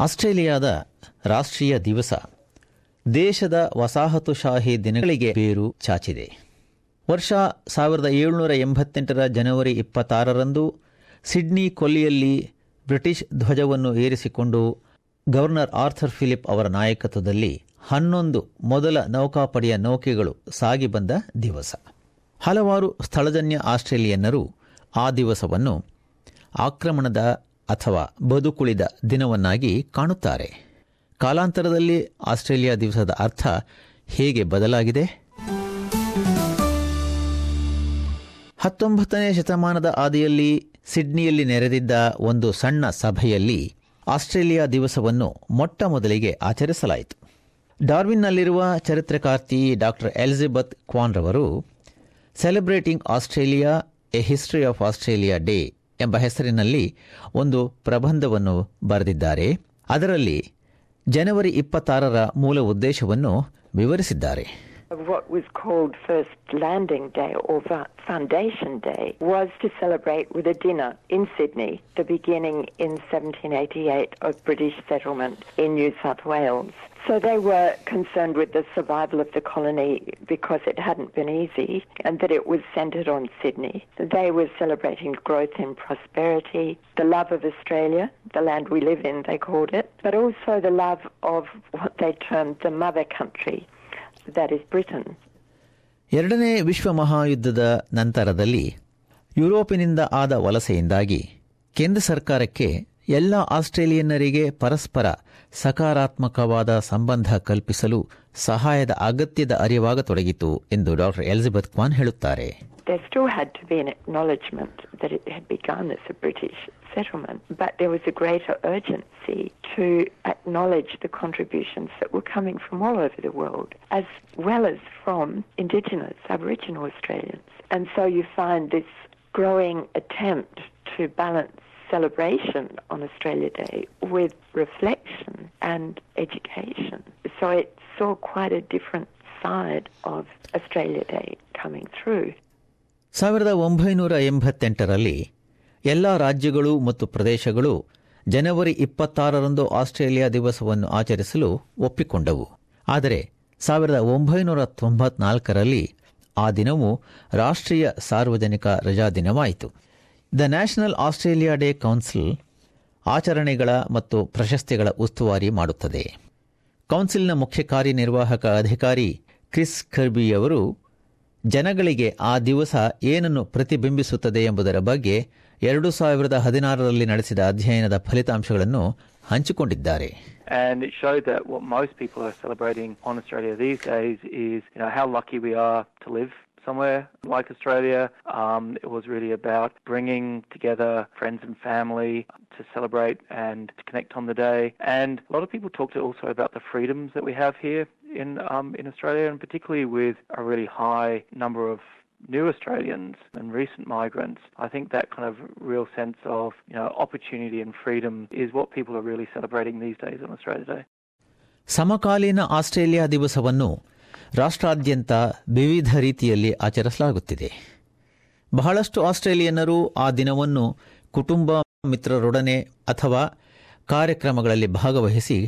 ಆಸ್ಟ್ರೇಲಿಯಾದ ರಾಷ್ಟ್ರೀಯ ದಿವಸ. ದೇಶದ ವಸಾಹತುಶಾಹಿ ದಿನಗಳಿಗೆ ಬೇರು ಚಾಚಿದೆ. ವರ್ಷ ಸಾವಿರದ ಏಳುನೂರ ಎಂಬತ್ತೆಂಟರ ಜನವರಿ ಇಪ್ಪತ್ತಾರರಂದು ಸಿಡ್ನಿ ಕೊಲ್ಲಿಯಲ್ಲಿ ಬ್ರಿಟಿಷ್ ಧ್ವಜವನ್ನು ಏರಿಸಿಕೊಂಡು ಗವರ್ನರ್ ಆರ್ಥರ್ ಫಿಲಿಪ್ ಅವರ ನಾಯಕತ್ವದಲ್ಲಿ ಹನ್ನೊಂದು ಮೊದಲ ನೌಕಾಪಡೆಯ ನೌಕೆಗಳು ಸಾಗಿ ಬಂದ ದಿವಸ. ಹಲವಾರು ಸ್ಥಳಜನ್ಯ ಆಸ್ಟ್ರೇಲಿಯನ್ನರು ಆ ದಿವಸವನ್ನು ಆಕ್ರಮಣದ ಅಥವಾ ಬದುಕುಳಿದ ದಿನವನ್ನಾಗಿ ಕಾಣುತ್ತಾರೆ. ಕಾಲಾಂತರದಲ್ಲಿ ಆಸ್ಟ್ರೇಲಿಯಾ ದಿವಸದ ಅರ್ಥ ಹೇಗೆ ಬದಲಾಗಿದೆ? ಹತ್ತೊಂಬತ್ತನೇ ಶತಮಾನದ ಆದಿಯಲ್ಲಿ ಸಿಡ್ನಿಯಲ್ಲಿ ನೆರೆದಿದ್ದ ಒಂದು ಸಣ್ಣ ಸಭೆಯಲ್ಲಿ ಆಸ್ಟ್ರೇಲಿಯಾ ದಿವಸವನ್ನು ಮೊಟ್ಟ ಮೊದಲಿಗೆ ಆಚರಿಸಲಾಯಿತು. ಡಾರ್ವಿನ್ನಲ್ಲಿರುವ ಚರಿತ್ರಕಾರ್ತಿ doctor Elizabeth ಕ್ವಾನ್ರವರು celebrating Australia, a history of Australia Day ಎಂಬ ಹೆಸರಿನಲ್ಲಿ ಒಂದು ಪ್ರಬಂಧವನ್ನು ಬರೆದಿದ್ದಾರೆ. ಅದರಲ್ಲಿ ಜನವರಿ ಇಪ್ಪತ್ತಾರರ ಮೂಲ ಉದ್ದೇಶವನ್ನು ವಿವರಿಸಿದ್ದಾರೆ. What was called First Landing Day or Foundation Day was to celebrate with a dinner in Sydney, the beginning in 1788 of British settlement in New South Wales. So they were concerned with the survival of the colony because it hadn't been easy and that it was centred on Sydney. They were celebrating growth and prosperity, the love of Australia, the land we live in, they called it, but also the love of what they termed the mother country. ಎರಡನೇ ವಿಶ್ವ ಮಹಾಯುದ್ಧದ ನಂತರದಲ್ಲಿ ಯುರೋಪಿನಿಂದ ಆದ ವಲಸೆಯಿಂದಾಗಿ ಕೇಂದ್ರ ಸರ್ಕಾರಕ್ಕೆ ಎಲ್ಲ ಆಸ್ಟ್ರೇಲಿಯನ್ನರಿಗೆ ಪರಸ್ಪರ ಸಕಾರಾತ್ಮಕವಾದ ಸಂಬಂಧ ಕಲ್ಪಿಸಲು ಸಹಾಯದ ಅಗತ್ಯದ ಅರಿವಾಗತೊಡಗಿತು ಎಂದು ಡಾಕ್ಟರ್ ಎಲಿಜಬೆತ್ ಕ್ವಾನ್ ಹೇಳುತ್ತಾರೆ There still had to be an acknowledgement that it had begun as a British settlement, but there was a greater urgency to acknowledge the contributions that were coming from all over the world, as well as from Indigenous, Aboriginal Australians. And so you find this growing attempt to balance celebration on Australia Day with reflection and education. So it saw quite a different side of Australia Day coming through. ಸಾವಿರದ ಒಂಬೈನೂರ ಎಂಬತ್ತೆಂಟರಲ್ಲಿ ಎಲ್ಲ ರಾಜ್ಯಗಳು ಮತ್ತು ಪ್ರದೇಶಗಳು ಜನವರಿ ಇಪ್ಪತ್ತಾರರಂದು Australia ದಿವಸವನ್ನು ಆಚರಿಸಲು ಒಪ್ಪಿಕೊಂಡವು. ಆದರೆ ಸಾವಿರದ ಒಂಬೈನೂರ ತೊಂಬತ್ನಾಲ್ಕರಲ್ಲಿ ಆ ದಿನವು ರಾಷ್ಟ್ರೀಯ ಸಾರ್ವಜನಿಕ ರಜಾದಿನವಾಯಿತು the National Australia Day Council ಆಚರಣೆಗಳ ಮತ್ತು ಪ್ರಶಸ್ತಿಗಳ ಉಸ್ತುವಾರಿ ಮಾಡುತ್ತದೆ. ಕೌನ್ಸಿಲ್ನ ಮುಖ್ಯ ಕಾರ್ಯನಿರ್ವಾಹಕ ಅಧಿಕಾರಿ ಕ್ರಿಸ್ ಖರ್ಬಿಯವರು ಜನಗಳಿಗೆ ಆ ದಿವಸ ಏನನ್ನು ಪ್ರತಿಬಿಂಬಿಸುತ್ತದೆ ಎಂಬುದರ ಬಗ್ಗೆ ಎರಡು ಸಾವಿರದ ಹದಿನಾರರಲ್ಲಿ ನಡೆಸಿದ ಅಧ್ಯಯನದ ಫಲಿತಾಂಶಗಳನ್ನು ಹಂಚಿಕೊಂಡಿದ್ದಾರೆ. And it showed that what most people are celebrating on Australia these days is, you know, how lucky we are to live somewhere like Australia. Um, it was really about bringing together friends and family to celebrate and to connect on the day. And a lot of people talked also about the freedoms that we have here in um, in Australia, and particularly with a really high number of new Australians and recent migrants, I think that kind of real sense of you know opportunity and freedom is what people are really celebrating these days on Australia Day. ಸಮಕಾಲೀನ Australia ದಿವಸವನ್ನು ರಾಷ್ಟ್ರಾದ್ಯಂತ ವಿವಿಧ ರೀತಿಯಲ್ಲಿ ಆಚರಿಸಲಾಗುತ್ತಿದೆ ಬಹಳಷ್ಟು ಆಸ್ಟ್ರೇಲಿಯನ್ನರು ಆ ದಿನವನ್ನು ಕುಟುಂಬ ಮಿತ್ರರೊಡನೆ ಅಥವಾ ಕಾರ್ಯಕ್ರಮಗಳಲ್ಲಿ ಭಾಗವಹಿಸಿ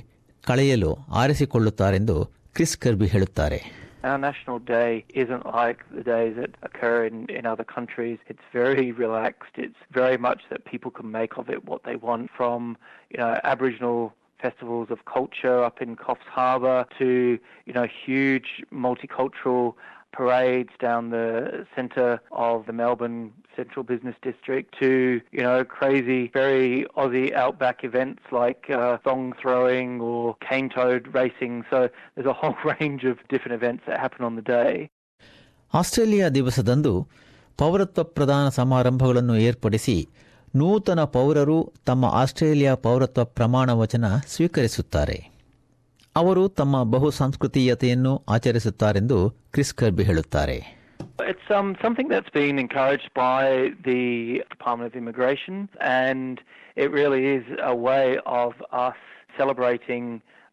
ಕಳೆಯಲು ಆರಿಸಿಕೊಳ್ಳುತ್ತಾರೆಂದು ಕ್ರಿಸ್ ಕರ್ಬಿ ಹೇಳುತ್ತಾರೆ Our national day isn't like the days that occur in, in other countries. It's very relaxed. It's very much that people can make of it what they want from, you know, Aboriginal festivals of culture up in Coffs Harbour to, you know, huge multicultural parades down the centre of the Melbourne Central Business District to, you know, crazy, very Aussie outback events like uh, thong throwing or cane toad racing. So there's a whole range of different events that happen on the day. Australia ದಿವಸದಂದು ಪೌರತ್ವ ಪ್ರದಾನ ಸಮಾರಂಭಗಳನ್ನು ಏರ್ಪಡಿಸಿ ನೂತನ ಪೌರರು ತಮ್ಮ Australia ಪೌರತ್ವ ಪ್ರಮಾಣ ವಚನ ಸ್ವೀಕರಿಸುತ್ತಾರೆ ಅವರು ತಮ್ಮ ಬಹು ಸಂಸ್ಕೃತೀಯತೆಯನ್ನು ಆಚರಿಸುತ್ತಾರೆಂದು ಕ್ರಿಸ್ ಕರ್ಬಿ ಹೇಳುತ್ತಾರೆ It's um, something that's been encouraged by the Department of Immigration, and it really is a way of us celebrating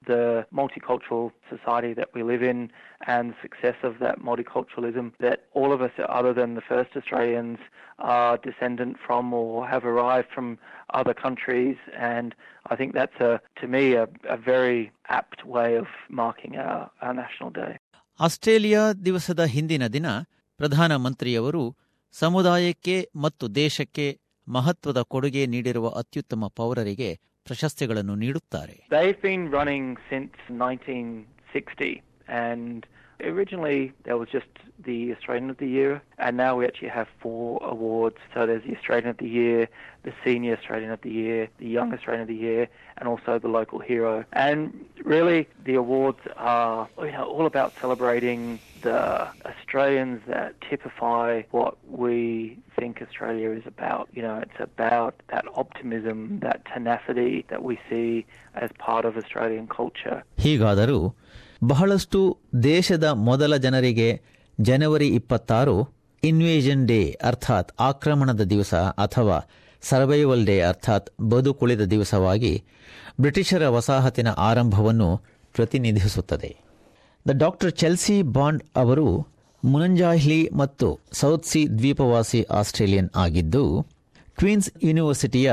the multicultural society that we live in and success of that multiculturalism that all of us, other than the first Australians, are descendant from or have arrived from other countries. And I think that's, a, to me, a, a very apt way of marking our, our National Day. Australia ದಿವಸದ ಹಿಂದಿನ ದಿನ ಪ್ರಧಾನಮಂತ್ರಿಯವರು ಸಮುದಾಯಕ್ಕೆ ಮತ್ತು ದೇಶಕ್ಕೆ ಮಹತ್ವದ ಕೊಡುಗೆ ನೀಡಿರುವ ಅತ್ಯುತ್ತಮ ಪೌರರಿಗೆ ಪ್ರಶಸ್ತಿಗಳನ್ನು ನೀಡುತ್ತಾರೆ They've been running since 1960, and originally there was just the Australian of the Year, and now we actually have four awards. So there's the Australian of the Year, the Senior Australian of the Year, the Young Australian of the Year, and also the Local Hero. And really, the awards are you know, all about celebrating the Australians that typify what we think Australia is about. You know, it's about that optimism, that tenacity that we see as part of Australian culture. ಹೀಗಾದರೂ ಬಹಳಷ್ಟು ದೇಶದ ಮೊದಲ ಜನರಿಗೆ ಜನವರಿ ಇಪ್ಪತ್ತಾರು invasion day ಅರ್ಥಾತ್ ಆಕ್ರಮಣದ ದಿವಸ ಅಥವಾ survival day ಅರ್ಥಾತ್ ಬದುಕುಳಿದ ದಿವಸವಾಗಿ ಬ್ರಿಟಿಷರ ವಸಾಹತಿನ ಆರಂಭವನ್ನು ಪ್ರತಿನಿಧಿಸುತ್ತದೆ ದ ಡಾಕ್ಟರ್ ಚೆಲ್ಸಿ ಬಾಂಡ್ ಅವರು ಮುನಂಜಾಹ್ಲಿ ಮತ್ತು ಸೌತ್ ಸಿ ದ್ವೀಪವಾಸಿ ಆಸ್ಟ್ರೇಲಿಯನ್ ಆಗಿದ್ದು Queen's ಯೂನಿವರ್ಸಿಟಿಯ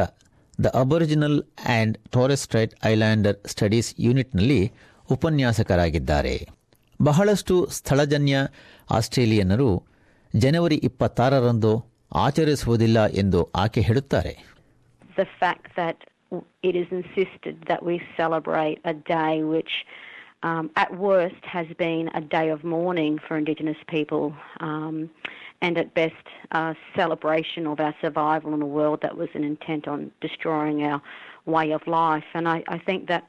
the Aboriginal and Torres Strait Islander Studies ಯೂನಿಟ್ನಲ್ಲಿ ಉಪನ್ಯಾಸಕರಾಗಿದ್ದಾರೆ. ಬಹಳಷ್ಟು ಸ್ಥಳಜನ್ಯ ಆಸ್ಟ್ರೇಲಿಯನ್ನರು ಜನವರಿ ಇಪ್ಪತ್ತಾರರಂದು ಆಚರಿಸುವುದಿಲ್ಲ ಎಂದು ಆಕೆ ಹೇಳುತ್ತಾರೆ. That it is insisted that we celebrate a day which, um, at worst, has been a day of mourning for Indigenous people, um, and at best, a celebration of our survival in a world that was an intent on destroying our way of life. And I, I think that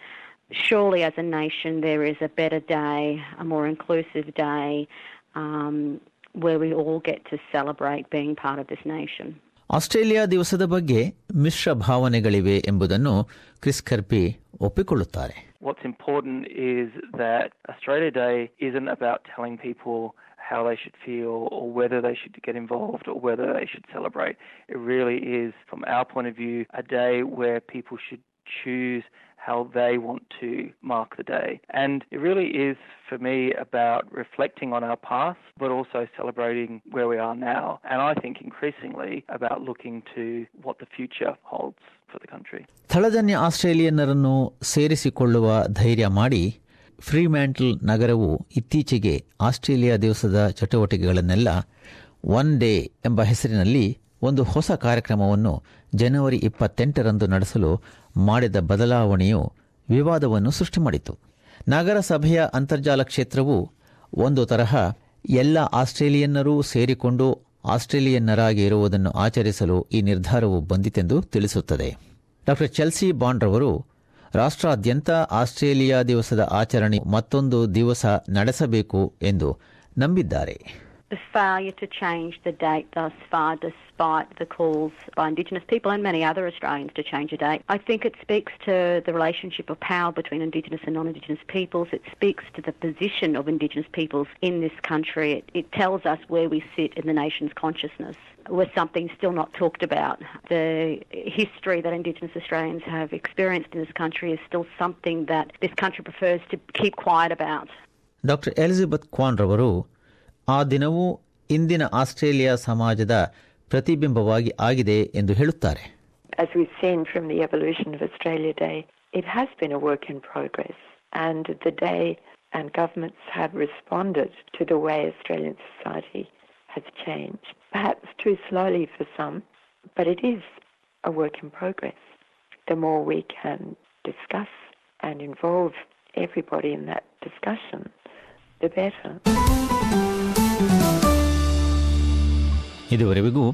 surely, as a nation, there is a better day, a more inclusive day. Um, where we all get to celebrate being part of this nation. Australia ದಿವಸದ ಬಗ್ಗೆ ಮಿಶ್ರ ಭಾವನೆಗಳಿವೆ ಎಂಬುದನ್ನು Chris ಕರ್ಪಿ ಒಪ್ಪಿಕೊಳ್ಳುತ್ತಾರೆ What's important is that Australia Day isn't about telling people how they should feel or whether they should get involved or whether they should celebrate. It really is, from our point of view, a day where people should choose how they want to mark the day. And it really is, for me, about reflecting on our past, but also celebrating where we are now. And I think increasingly about looking to what the future holds for the country. ಸ್ಥಳಜನ್ಯ ಆಸ್ಟ್ರೇಲಿಯನ್ನರನ್ನು ಸೇರಿಸಿಕೊಳ್ಳುವ ಧೈರ್ಯ ಮಾಡಿ ಫ್ರೀಮ್ಯಾಂಟಲ್ ನಗರವು ಇತ್ತೀಚೆಗೆ Australia ದಿವಸದ ಚಟುವಟಿಕೆಗಳನ್ನೆಲ್ಲ one day ಎಂಬ ಹೆಸರಿನಲ್ಲಿ ಒಂದು ಹೊಸ ಕಾರ್ಯಕ್ರಮವನ್ನು ಜನವರಿ ಇಪ್ಪತ್ತೆಂಟರಂದು ನಡೆಸಲು ಮಾಡಿದ ಬದಲಾವಣೆಯು ವಿವಾದವನ್ನು ಸೃಷ್ಟಿ ಮಾಡಿತು. ನಗರಸಭೆಯ ಅಂತರ್ಜಾಲ ಕ್ಷೇತ್ರವು ಒಂದು ತರಹ ಎಲ್ಲ ಆಸ್ಟ್ರೇಲಿಯನ್ನರೂ ಸೇರಿಕೊಂಡು ಆಸ್ಟ್ರೇಲಿಯನ್ನರಾಗಿ ಇರುವುದನ್ನು ಆಚರಿಸಲು ಈ ನಿರ್ಧಾರವು ಬಂದಿತೆಂದು ತಿಳಿಸುತ್ತದೆ. ಡಾ. ಚೆಲ್ಸಿ ಬಾಂಡ್ರವರು, ರಾಷ್ಟ್ರಾದ್ಯಂತ ಆಸ್ಟ್ರೇಲಿಯಾ ದಿವಸದ ಆಚರಣೆ ಮತ್ತೊಂದು ದಿವಸ ನಡೆಸಬೇಕು ಎಂದು ನಂಬಿದ್ದಾರೆ. The failure to change the date thus far, despite the calls by Indigenous people and many other Australians to change the date, I think it speaks to the relationship of power between Indigenous and non-Indigenous peoples. It speaks to the position of Indigenous peoples in this country. It, it tells us where we sit in the nation's consciousness. Where something still not talked about. The history that Indigenous Australians have experienced in this country is still something that this country prefers to keep quiet about. Dr Elizabeth Kwan ರವರು ಆ ದಿನವೂ ಇಂದಿನ Australia ಸಮಾಜದ ಪ್ರತಿಬಿಂಬವಾಗಿ ಆಗಿದೆ ಎಂದು ಹೇಳುತ್ತಾರೆ As we've seen from the evolution of Australia Day, it has been a work in progress, and the day and governments have responded to the way Australian society has changed. Perhaps too slowly for some, but it is a work in progress. The more we can discuss and involve everybody in that discussion, the better. ಇದುವರೆಗೂ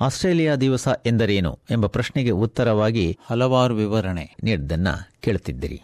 Australia ದಿವಸ ಎಂದರೇನು ಎಂಬ ಪ್ರಶ್ನೆಗೆ ಉತ್ತರವಾಗಿ ಹಲವಾರು ವಿವರಣೆ ನೀಡಿದ್ದನ್ನು ಕೇಳುತ್ತಿದ್ದಿರಿ